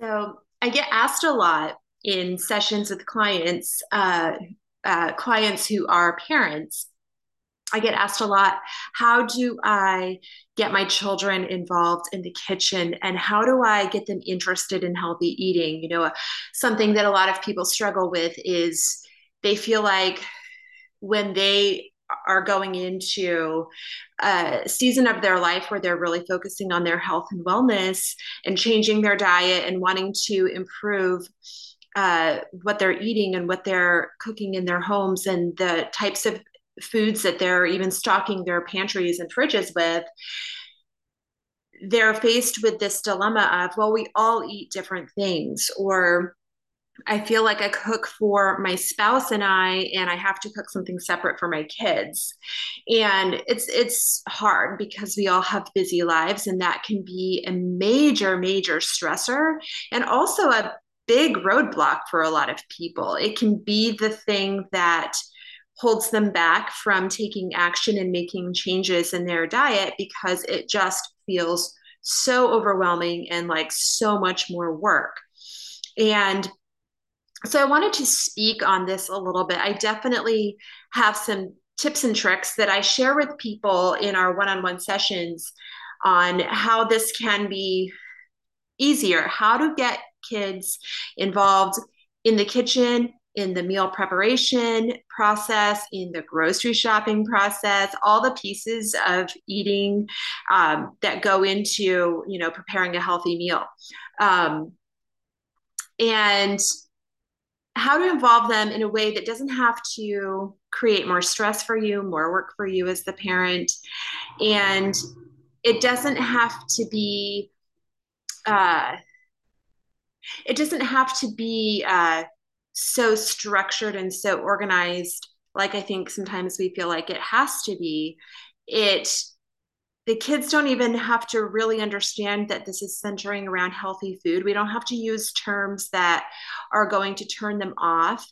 So I get asked a lot in sessions with clients, uh, uh, clients who are parents. I get asked a lot, how do I get my children involved in the kitchen and how do I get them interested in healthy eating? You know, something that a lot of people struggle with is they feel like when they are going into a season of their life where they're really focusing on their health and wellness and changing their diet and wanting to improve uh, what they're eating and what they're cooking in their homes and the types of foods that they're even stocking their pantries and fridges with they're faced with this dilemma of well we all eat different things or I feel like I cook for my spouse and I, and I have to cook something separate for my kids. And it's it's hard because we all have busy lives, and that can be a major, major stressor and also a big roadblock for a lot of people. It can be the thing that holds them back from taking action and making changes in their diet because it just feels so overwhelming and like so much more work. And so I wanted to speak on this a little bit. I definitely have some tips and tricks that I share with people in our one on one sessions on how this can be easier, how to get kids involved in the kitchen, in the meal preparation process, in the grocery shopping process, all the pieces of eating um, that go into, you know, preparing a healthy meal. Um, and how to involve them in a way that doesn't have to create more stress for you, more work for you as the parent. And it doesn't have to be, uh, it doesn't have to be uh, so structured and so organized like I think sometimes we feel like it has to be. It the kids don't even have to really understand that this is centering around healthy food. We don't have to use terms that are going to turn them off.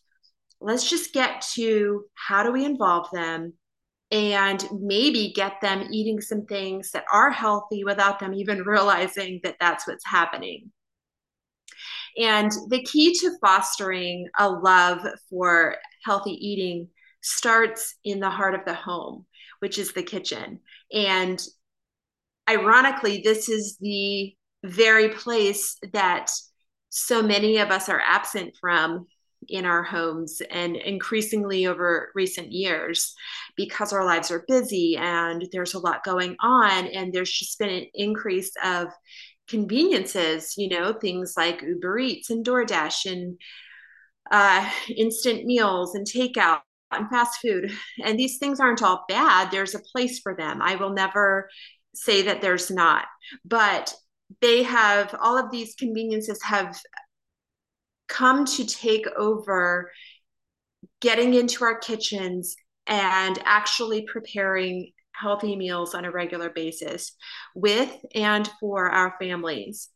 Let's just get to how do we involve them and maybe get them eating some things that are healthy without them even realizing that that's what's happening. And the key to fostering a love for healthy eating starts in the heart of the home, which is the kitchen. And ironically, this is the very place that so many of us are absent from in our homes and increasingly over recent years because our lives are busy and there's a lot going on and there's just been an increase of conveniences you know things like uber eats and doordash and uh, instant meals and takeout and fast food. And these things aren't all bad. There's a place for them. I will never say that there's not but they have all of these conveniences have come to take over getting into our kitchens and actually preparing healthy meals on a regular basis with and for our families.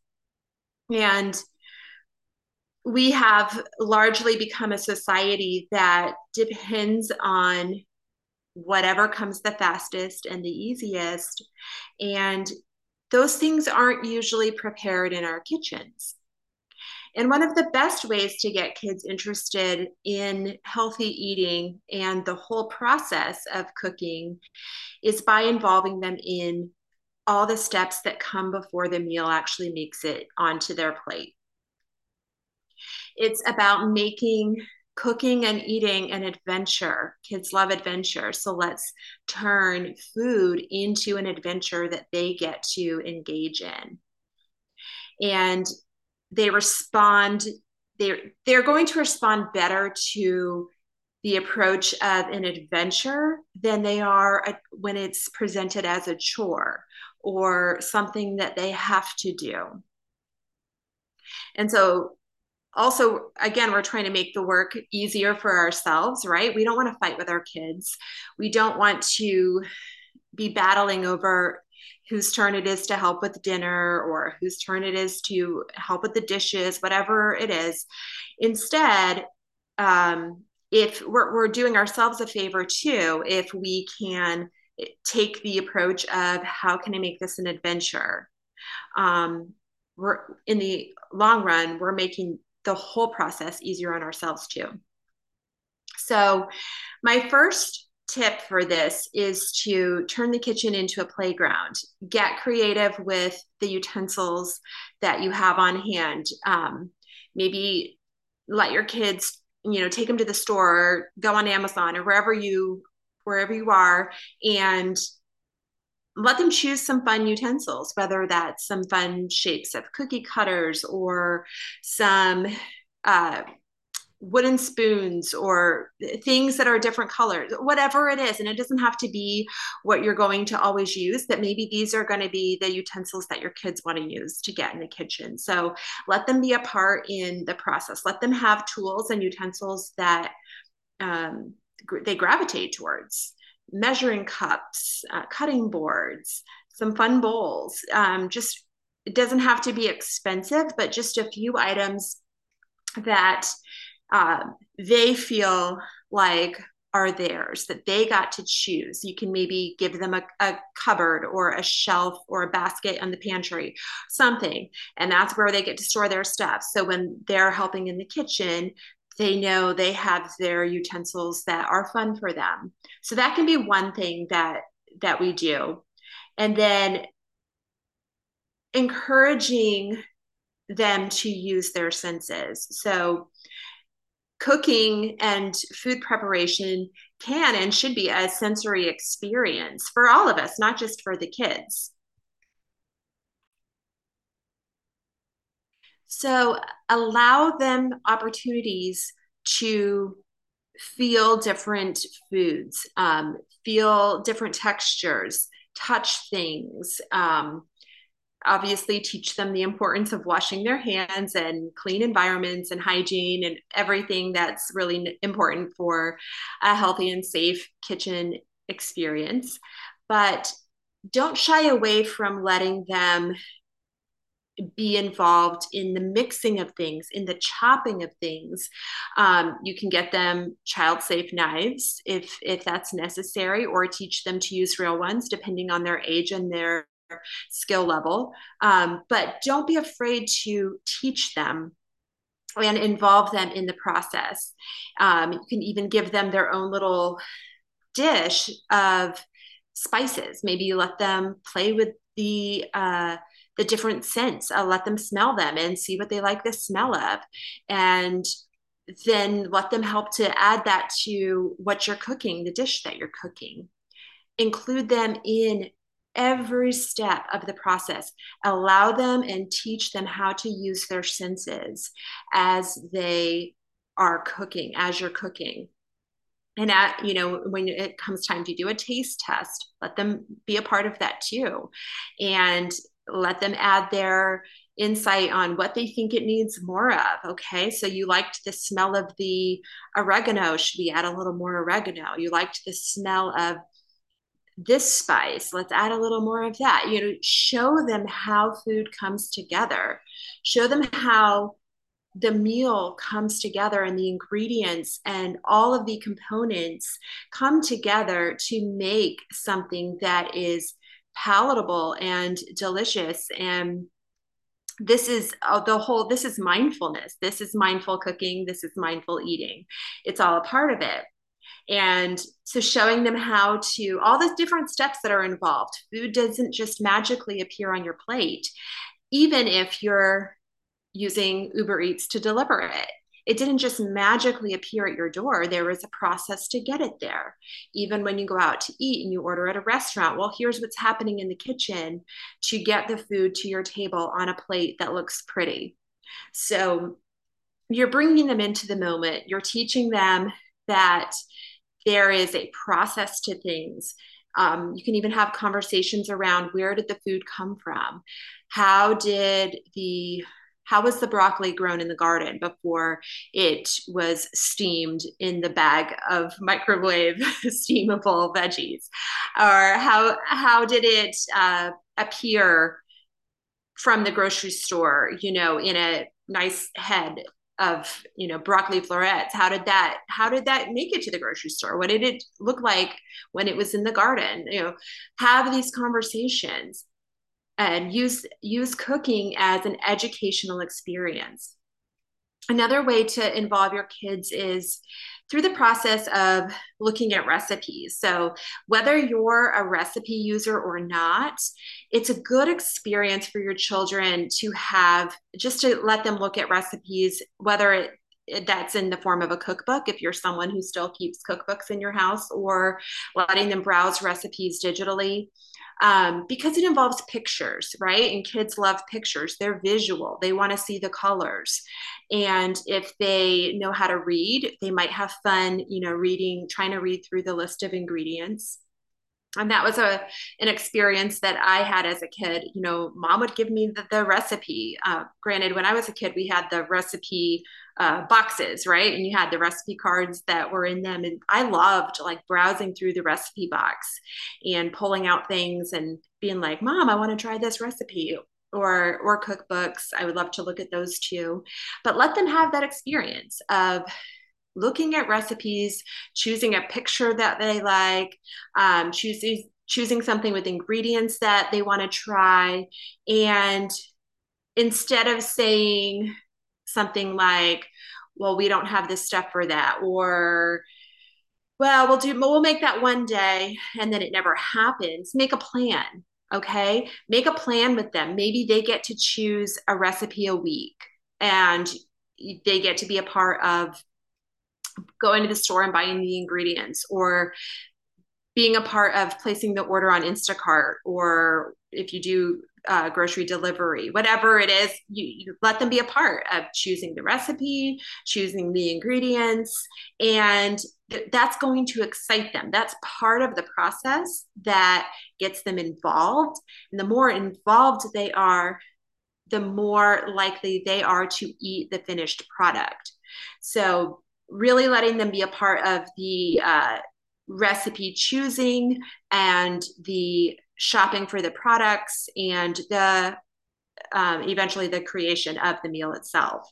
And we have largely become a society that depends on whatever comes the fastest and the easiest. And those things aren't usually prepared in our kitchens. And one of the best ways to get kids interested in healthy eating and the whole process of cooking is by involving them in all the steps that come before the meal actually makes it onto their plate. It's about making cooking and eating an adventure. Kids love adventure. So let's turn food into an adventure that they get to engage in. And they respond, they're, they're going to respond better to the approach of an adventure than they are a, when it's presented as a chore or something that they have to do. And so also again we're trying to make the work easier for ourselves right? We don't want to fight with our kids. We don't want to be battling over whose turn it is to help with dinner or whose turn it is to help with the dishes whatever it is. Instead um, if we're, we're doing ourselves a favor too if we can take the approach of how can i make this an adventure? Um, we're in the long run, we're making the whole process easier on ourselves too. So, my first tip for this is to turn the kitchen into a playground. Get creative with the utensils that you have on hand. Um, maybe let your kids, you know, take them to the store, go on Amazon or wherever you wherever you are, and let them choose some fun utensils, whether that's some fun shapes of cookie cutters or some uh, wooden spoons or things that are different colors, whatever it is. And it doesn't have to be what you're going to always use, but maybe these are going to be the utensils that your kids want to use to get in the kitchen. So let them be a part in the process. Let them have tools and utensils that um, they gravitate towards measuring cups, uh, cutting boards, some fun bowls. Um, just it doesn't have to be expensive, but just a few items that uh, they feel like are theirs that they got to choose. You can maybe give them a, a, cupboard or a shelf or a basket in the pantry, something. And that's where they get to store their stuff. So when they're helping in the kitchen, they know they have their utensils that are fun for them. So that can be one thing that that we do. And then encouraging them to use their senses. So cooking and food preparation can and should be a sensory experience for all of us, not just for the kids. So allow them opportunities to feel different foods, um, feel different textures, touch things, um, obviously teach them the importance of washing their hands and clean environments and hygiene and everything that's really important for a healthy and safe kitchen experience. But don't shy away from letting them be involved in the mixing of things, in the chopping of things. Um, you can get them child safe knives if if that's necessary, or teach them to use real ones depending on their age and their skill level. Um, but don't be afraid to teach them and involve them in the process. Um, you can even give them their own little dish of spices. Maybe you let them play with the uh, the different scents. I'll let them smell them and see what they like the smell of, and then let them help to add that to what you're cooking, the dish that you're cooking. Include them in every step of the process. Allow them and teach them how to use their senses as they are cooking, as you're cooking. And at, you know, when it comes time to do a taste test, let them be a part of that too. And let them add their insight on what they think it needs more of. Okay. So you liked the smell of the oregano. Should we add a little more oregano? You liked the smell of this spice let's add a little more of that you know show them how food comes together show them how the meal comes together and the ingredients and all of the components come together to make something that is palatable and delicious. And this is uh, the whole this is mindfulness. This is mindful cooking. This is mindful eating. It's all a part of it. And so showing them how to all the different steps that are involved. Food doesn't just magically appear on your plate, even if you're using Uber Eats to deliver it. It didn't just magically appear at your door. There was a process to get it there. Even when you go out to eat and you order at a restaurant, well, here's what's happening in the kitchen to get the food to your table on a plate that looks pretty. So you're bringing them into the moment. You're teaching them that there is a process to things. Um, you can even have conversations around where did the food come from? How did the how was the broccoli grown in the garden before it was steamed in the bag of microwave steamable veggies? Or how how did it uh, appear from the grocery store you know in a nice head of you know broccoli florets? How did that how did that make it to the grocery store? What did it look like when it was in the garden? You know have these conversations and use use cooking as an educational experience another way to involve your kids is through the process of looking at recipes. So, whether you're a recipe user or not, it's a good experience for your children to have just to let them look at recipes, whether it that's in the form of a cookbook if you're someone who still keeps cookbooks in your house or letting them browse recipes digitally um, because it involves pictures, right? And kids love pictures. They're visual, they want to see the colors. And if they know how to read, they might have fun, you know, reading, trying to read through the list of ingredients and that was a an experience that I had as a kid. You know, mom would give me the, the recipe. Uh, granted, when I was a kid, we had the recipe uh, boxes, right? And you had the recipe cards that were in them, and I loved like browsing through the recipe box and pulling out things and being like, "Mom, I want to try this recipe." Or, or cookbooks. I would love to look at those too. But let them have that experience of looking at recipes, choosing a picture that they like, um, choosing choosing something with ingredients that they want to try, and instead of saying something like, "Well, we don't have this stuff for that," or well, we'll do we'll make that one day and then it never happens. Make a plan, okay? Make a plan with them. Maybe they get to choose a recipe a week and they get to be a part of going to the store and buying the ingredients or being a part of placing the order on Instacart or if you do uh, grocery delivery, whatever it is, you, you, let them be a part of choosing the recipe, choosing the ingredients, and th- that's going to excite them. That's part of the process that gets them involved. And the more involved they are, the more likely they are to eat the finished product. So really letting them be a part of the uh, recipe choosing and the shopping for the products and the um, eventually the creation of the meal itself.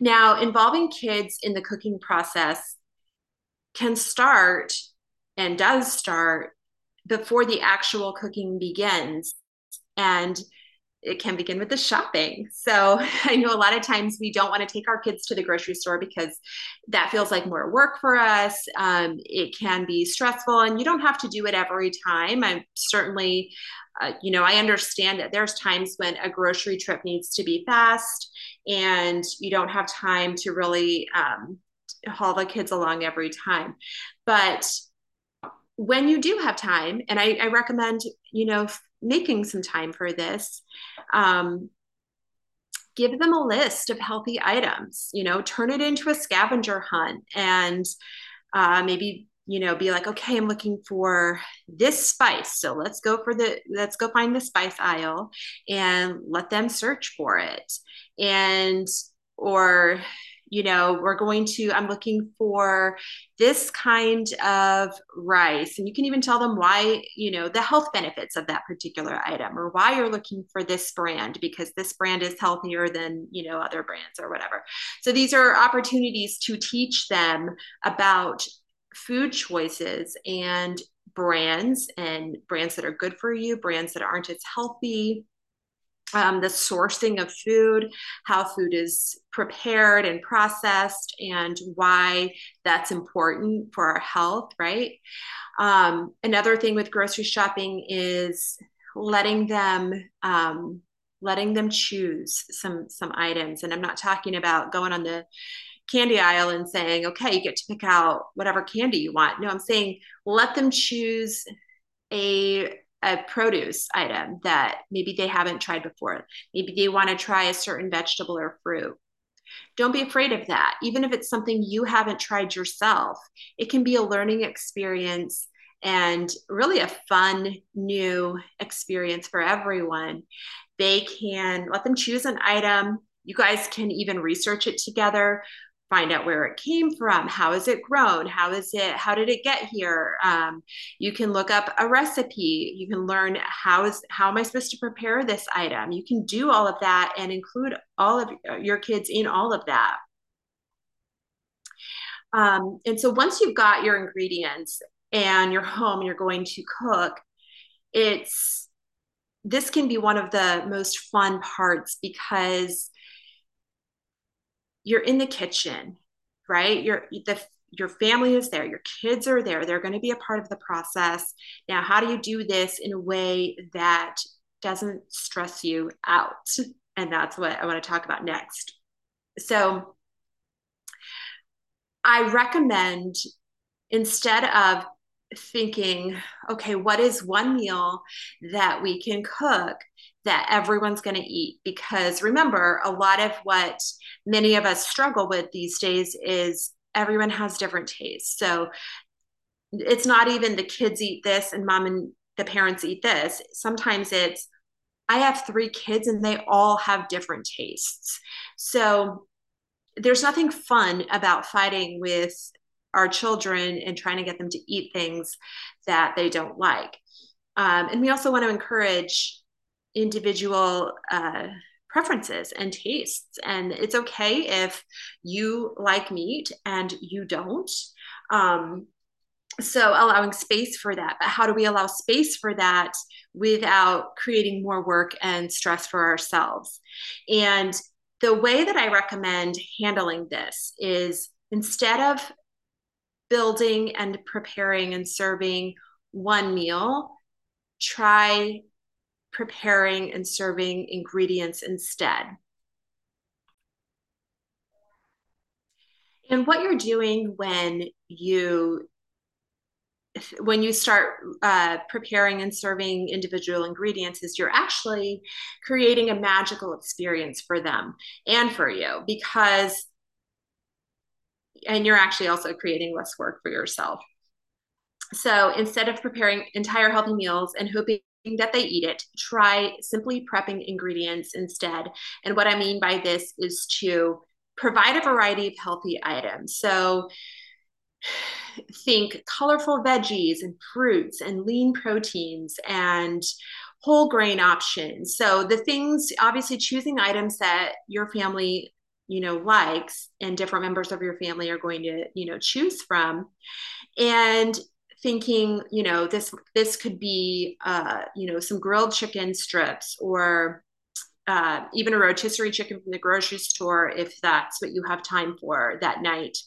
Now, involving kids in the cooking process can start and does start before the actual cooking begins. And it can begin with the shopping. So I know a lot of times we don't want to take our kids to the grocery store because that feels like more work for us. Um, it can be stressful, and you don't have to do it every time. I'm certainly, uh, you know, I understand that there's times when a grocery trip needs to be fast and you don't have time to really um, haul the kids along every time. But when you do have time, and I, I recommend, you know, making some time for this um, give them a list of healthy items you know turn it into a scavenger hunt and uh, maybe you know be like okay i'm looking for this spice so let's go for the let's go find the spice aisle and let them search for it. And or you know we're going to i'm looking for this kind of rice. And you can even tell them why you know the health benefits of that particular item or why you're looking for this brand because this brand is healthier than you know other brands or whatever. So these are opportunities to teach them about food choices and brands and brands that are good for you brands that aren't as healthy um, the sourcing of food, how food is prepared and processed, and why that's important for our health, right? Um, another thing with grocery shopping is letting them um, letting them choose some some items, and I'm not talking about going on the candy aisle and saying, okay, you get to pick out whatever candy you want. No, I'm saying let them choose a a produce item that maybe they haven't tried before. Maybe they want to try a certain vegetable or fruit. Don't be afraid of that. Even if it's something you haven't tried yourself, it can be a learning experience and really a fun new experience for everyone. They can let them choose an item. You guys can even research it together find out where it came from how is it grown how is it how did it get here? Um, you can look up a recipe. You can learn how is how am i supposed to prepare this item? You can do all of that and include all of your kids in all of that. Um, and so once you've got your ingredients and you're home you're going to cook it's this can be one of the most fun parts because you're in the kitchen, right? You're the your family is there, your kids are there, they're going to be a part of the process. Now, how do you do this in a way that doesn't stress you out? And that's what I want to talk about next. So, I recommend instead of thinking, okay, what is one meal that we can cook that everyone's going to eat? Because remember, a lot of what many of us struggle with these days is everyone has different tastes. So it's not even the kids eat this and mom and the parents eat this. Sometimes it's, I have three kids and they all have different tastes. So there's nothing fun about fighting with our children and trying to get them to eat things that they don't like. Um, and we also want to encourage individual uh, preferences and tastes. And it's okay if you like meat and you don't. Um, so allowing space for that. But how do we allow space for that without creating more work and stress for ourselves? And the way that I recommend handling this is instead of building and preparing and serving one meal, try preparing and serving ingredients instead. And what you're doing when you when you start uh, preparing and serving individual ingredients is you're actually creating a magical experience for them and for you because and you're actually also creating less work for yourself so instead of preparing entire healthy meals and hoping that they eat it, try simply prepping ingredients instead. And what I mean by this is to provide a variety of healthy items. So think colorful veggies and fruits and lean proteins and whole grain options. So the things obviously choosing items that your family you know likes and different members of your family are going to you know choose from and thinking, you know, this this could be, uh, you know, some grilled chicken strips or uh, even a rotisserie chicken from the grocery store if that's what you have time for that night.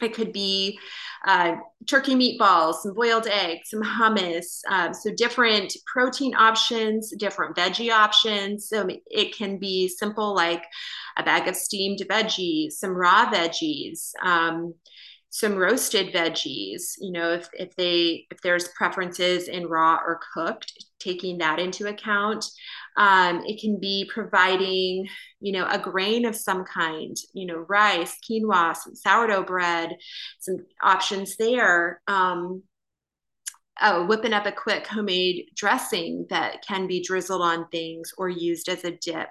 It could be uh, turkey meatballs, some boiled eggs, some hummus, um, so different protein options, different veggie options. So it can be simple like a bag of steamed veggies, some raw veggies. Um, some roasted veggies you know if, if they if there's preferences in raw or cooked taking that into account um, it can be providing you know a grain of some kind you know rice quinoa some sourdough bread some options there um, oh, whipping up a quick homemade dressing that can be drizzled on things or used as a dip.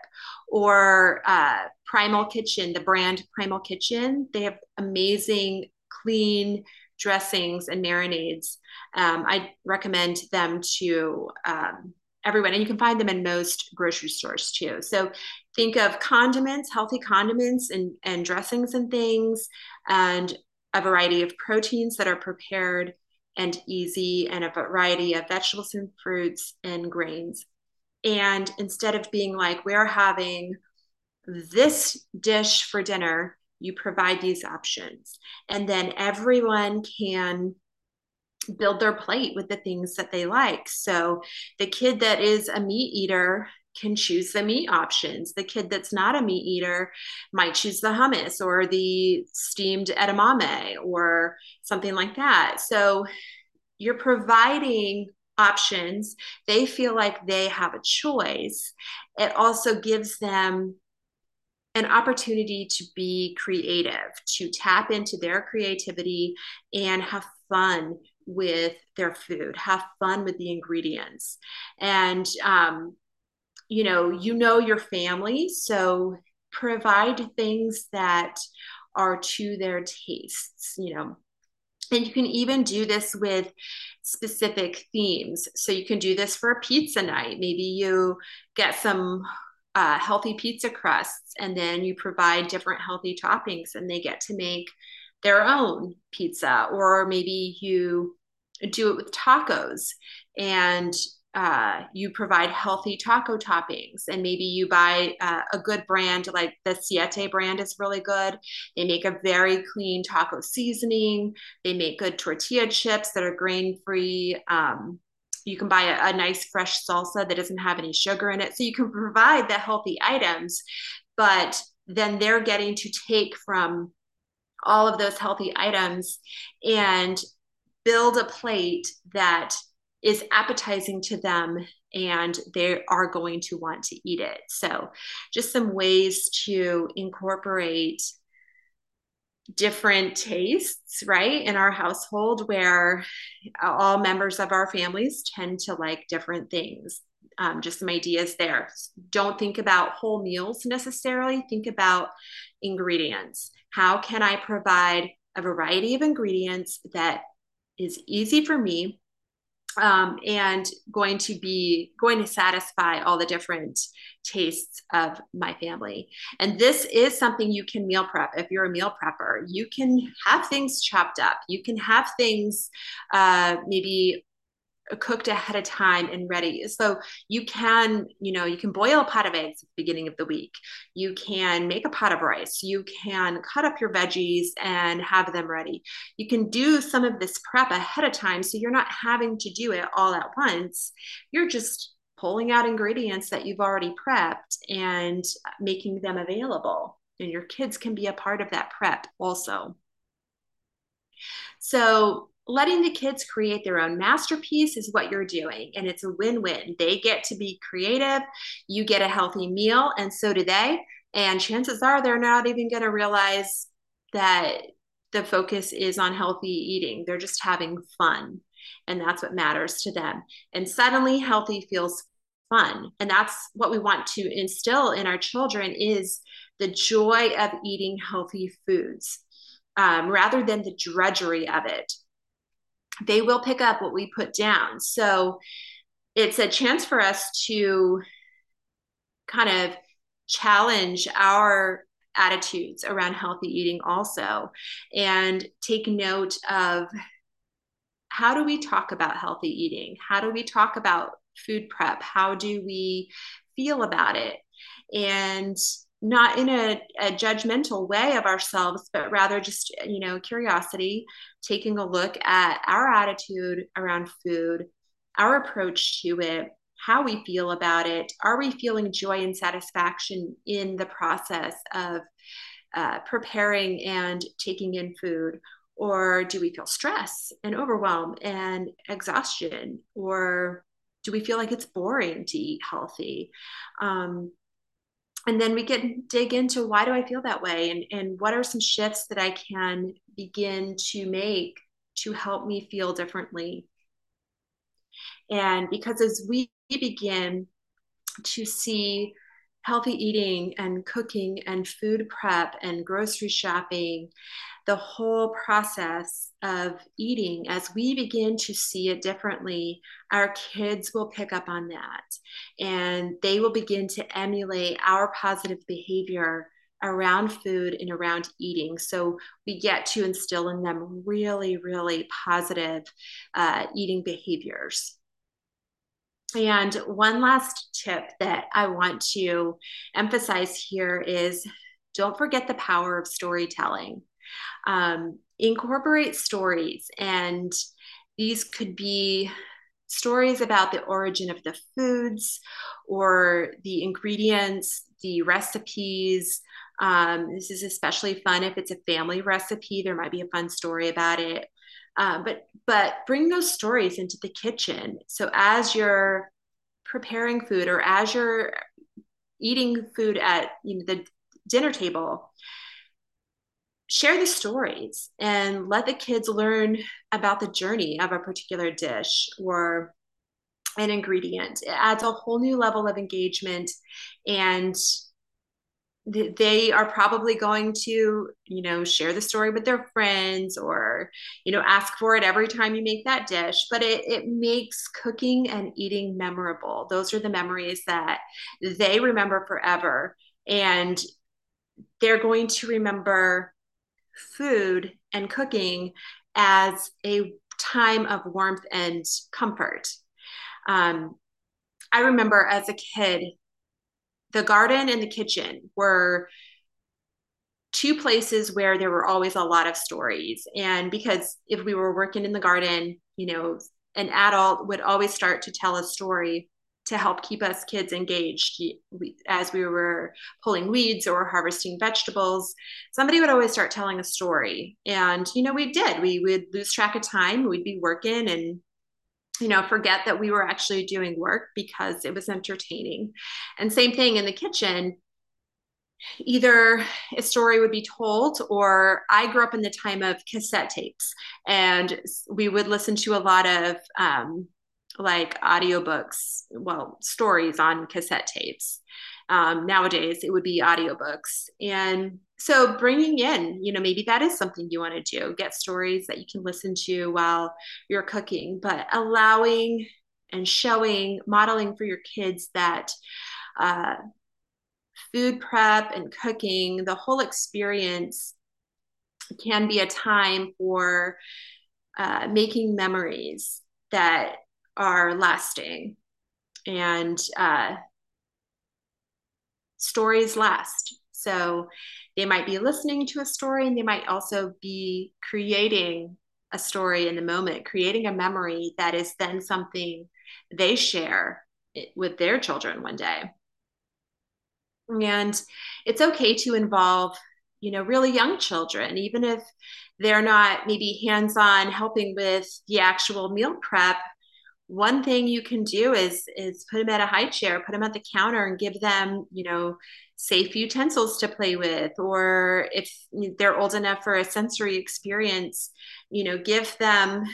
Or uh, Primal Kitchen, the brand Primal Kitchen, they have amazing clean dressings and marinades. Um, I recommend them to um, everyone, and you can find them in most grocery stores too. So think of condiments, healthy condiments, and, and dressings and things, and a variety of proteins that are prepared and easy, and a variety of vegetables and fruits and grains. And instead of being like, we're having this dish for dinner, you provide these options and then everyone can build their plate with the things that they like so the kid that is a meat eater can choose the meat options. The kid that's not a meat eater might choose the hummus or the steamed edamame or something like that. So you're providing options. They feel like they have a choice. It also gives them an opportunity to be creative, to tap into their creativity and have fun with their food, have fun with the ingredients. And, um, you know, you know your family, so provide things that are to their tastes, you know. And you can even do this with specific themes. So you can do this for a pizza night. Maybe you get some uh, healthy pizza crusts and then you provide different healthy toppings and they get to make their own pizza or maybe you do it with tacos and uh, you provide healthy taco toppings and maybe you buy uh, a good brand like the siete brand is really good. They make a very clean taco seasoning. They make good tortilla chips that are grain free um, you can buy a, a nice fresh salsa that doesn't have any sugar in it so you can provide the healthy items but then they're getting to take from all of those healthy items and build a plate that is appetizing to them and they are going to want to eat it. So, just some ways to incorporate different tastes, right, in our household where all members of our families tend to like different things. Um, just some ideas there. Don't think about whole meals necessarily, think about ingredients. How can I provide a variety of ingredients that is easy for me um, and going to be going to satisfy all the different tastes of my family. And this is something you can meal prep. If you're a meal prepper, you can have things chopped up. You can have things uh, maybe cooked ahead of time and ready. So you can, you know, you can boil a pot of eggs at the beginning of the week. You can make a pot of rice. You can cut up your veggies and have them ready. You can do some of this prep ahead of time so you're not having to do it all at once. You're just pulling out ingredients that you've already prepped and making them available. And your kids can be a part of that prep also. So letting the kids create their own masterpiece is what you're doing and it's a win-win. They get to be creative you get a healthy meal and so do they. And chances are they're not even going to realize that the focus is on healthy eating. They're just having fun and that's what matters to them. And suddenly healthy feels fun and that's what we want to instill in our children is the joy of eating healthy foods um, rather than the drudgery of it they will pick up what we put down. So it's a chance for us to kind of challenge our attitudes around healthy eating also and take note of how do we talk about healthy eating? How do we talk about food prep? How do we feel about it? And not in a, a, judgmental way of ourselves, but rather just, you know, curiosity, taking a look at our attitude around food, our approach to it, how we feel about it. Are we feeling joy and satisfaction in the process of uh, preparing and taking in food? Or do we feel stress and overwhelm and exhaustion? Or do we feel like it's boring to eat healthy? Um, and then we can dig into why do I feel that way and, and what are some shifts that I can begin to make to help me feel differently. And because as we begin to see healthy eating and cooking and food prep and grocery shopping the whole process of eating, as we begin to see it differently, our kids will pick up on that and they will begin to emulate our positive behavior around food and around eating. So we get to instill in them really, really positive uh, eating behaviors. And one last tip that I want to emphasize here is don't forget the power of storytelling. Um, incorporate stories and these could be stories about the origin of the foods or the ingredients the recipes. Um, this is especially fun if it's a family recipe. There might be a fun story about it um, but but bring those stories into the kitchen so as you're preparing food or as you're eating food at you know the dinner table share the stories and let the kids learn about the journey of a particular dish or an ingredient. It adds a whole new level of engagement and they are probably going to you know share the story with their friends or you know ask for it every time you make that dish but it, it makes cooking and eating memorable those are the memories that they remember forever and they're going to remember food and cooking as a time of warmth and comfort. Um, I remember as a kid, the garden and the kitchen were two places where there were always a lot of stories. And because if we were working in the garden, you know, an adult would always start to tell a story to help keep us kids engaged as we were pulling weeds or harvesting vegetables somebody would always start telling a story. And you know we did. We would lose track of time. We'd be working and you know forget that we were actually doing work because it was entertaining. And same thing in the kitchen. Either a story would be told or i grew up in the time of cassette tapes and we would listen to a lot of um, like audiobooks well stories on cassette tapes um, nowadays it would be audiobooks. And so bringing in you know maybe that is something you want to do get stories that you can listen to while you're cooking but allowing and showing modeling for your kids that uh, food prep and cooking, the whole experience can be a time for uh, making memories that are lasting. And uh, stories last. So they might be listening to a story and they might also be creating a story in the moment, creating a memory that is then something they share with their children one day. And it's okay to involve, you know, really young children, even if they're not maybe hands on helping with the actual meal prep. One thing you can do is is put them at a high chair, put them at the counter, and give them, you know, safe utensils to play with. Or if they're old enough for a sensory experience, you know, give them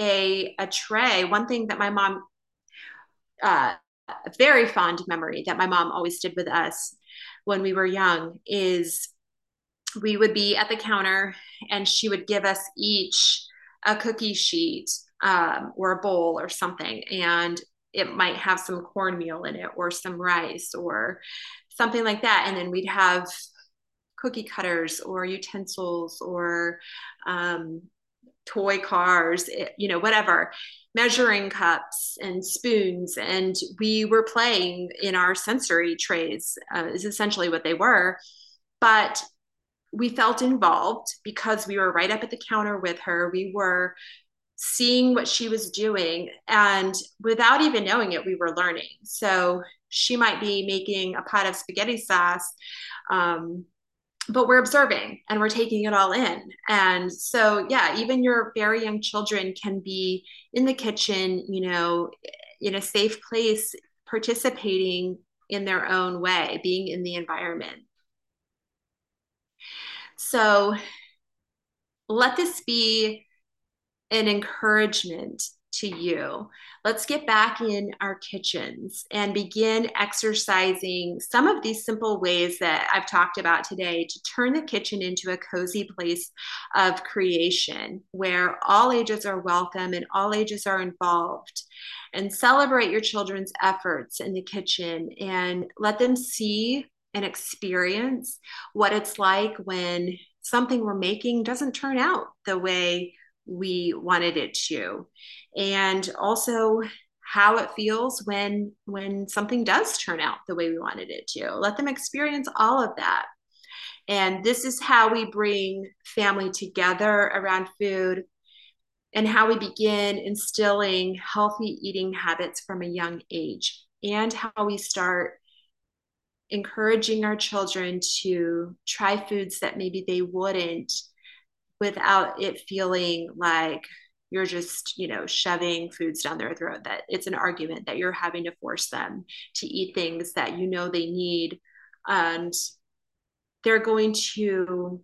a a tray. One thing that my mom uh, a very fond memory that my mom always did with us when we were young is we would be at the counter and she would give us each a cookie sheet um, or a bowl or something and it might have some cornmeal in it or some rice or something like that. And then we'd have cookie cutters or utensils or um, toy cars eh, you know whatever measuring cups and spoons. And we were playing in our sensory trays uh, is essentially what they were. But we felt involved because we were right up at the counter with her. We were seeing what she was doing and without even knowing it we were learning so she might be making a pot of spaghetti sauce um, but we're observing and we're taking it all in. And so, yeah, even your very young children can be in the kitchen, you know, in a safe place, participating in their own way, being in the environment. So, let this be an encouragement to you. Let's get back in our kitchens and begin exercising some of these simple ways that I've talked about today to turn the kitchen into a cozy place of creation where all ages are welcome and all ages are involved. And celebrate your children's efforts in the kitchen and let them see and experience what it's like when something we're making doesn't turn out the way we wanted it to. And also how it feels when when something does turn out the way we wanted it to. Let them experience all of that. And this is how we bring family together around food and how we begin instilling healthy eating habits from a young age and how we start encouraging our children to try foods that maybe they wouldn't without it feeling like you're just you know shoving foods down their throat that it's an argument that you're having to force them to eat things that you know they need. And they're going to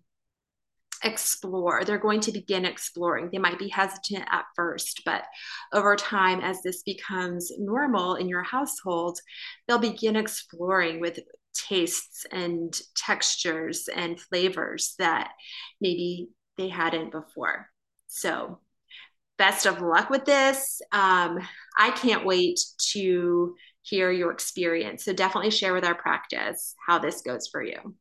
explore they're going to begin exploring. They might be hesitant at first but over time as this becomes normal in your household they'll begin exploring with tastes and textures and flavors that maybe they hadn't before. So, best of luck with this. Um, I can't wait to hear your experience. So, definitely share with our practice how this goes for you.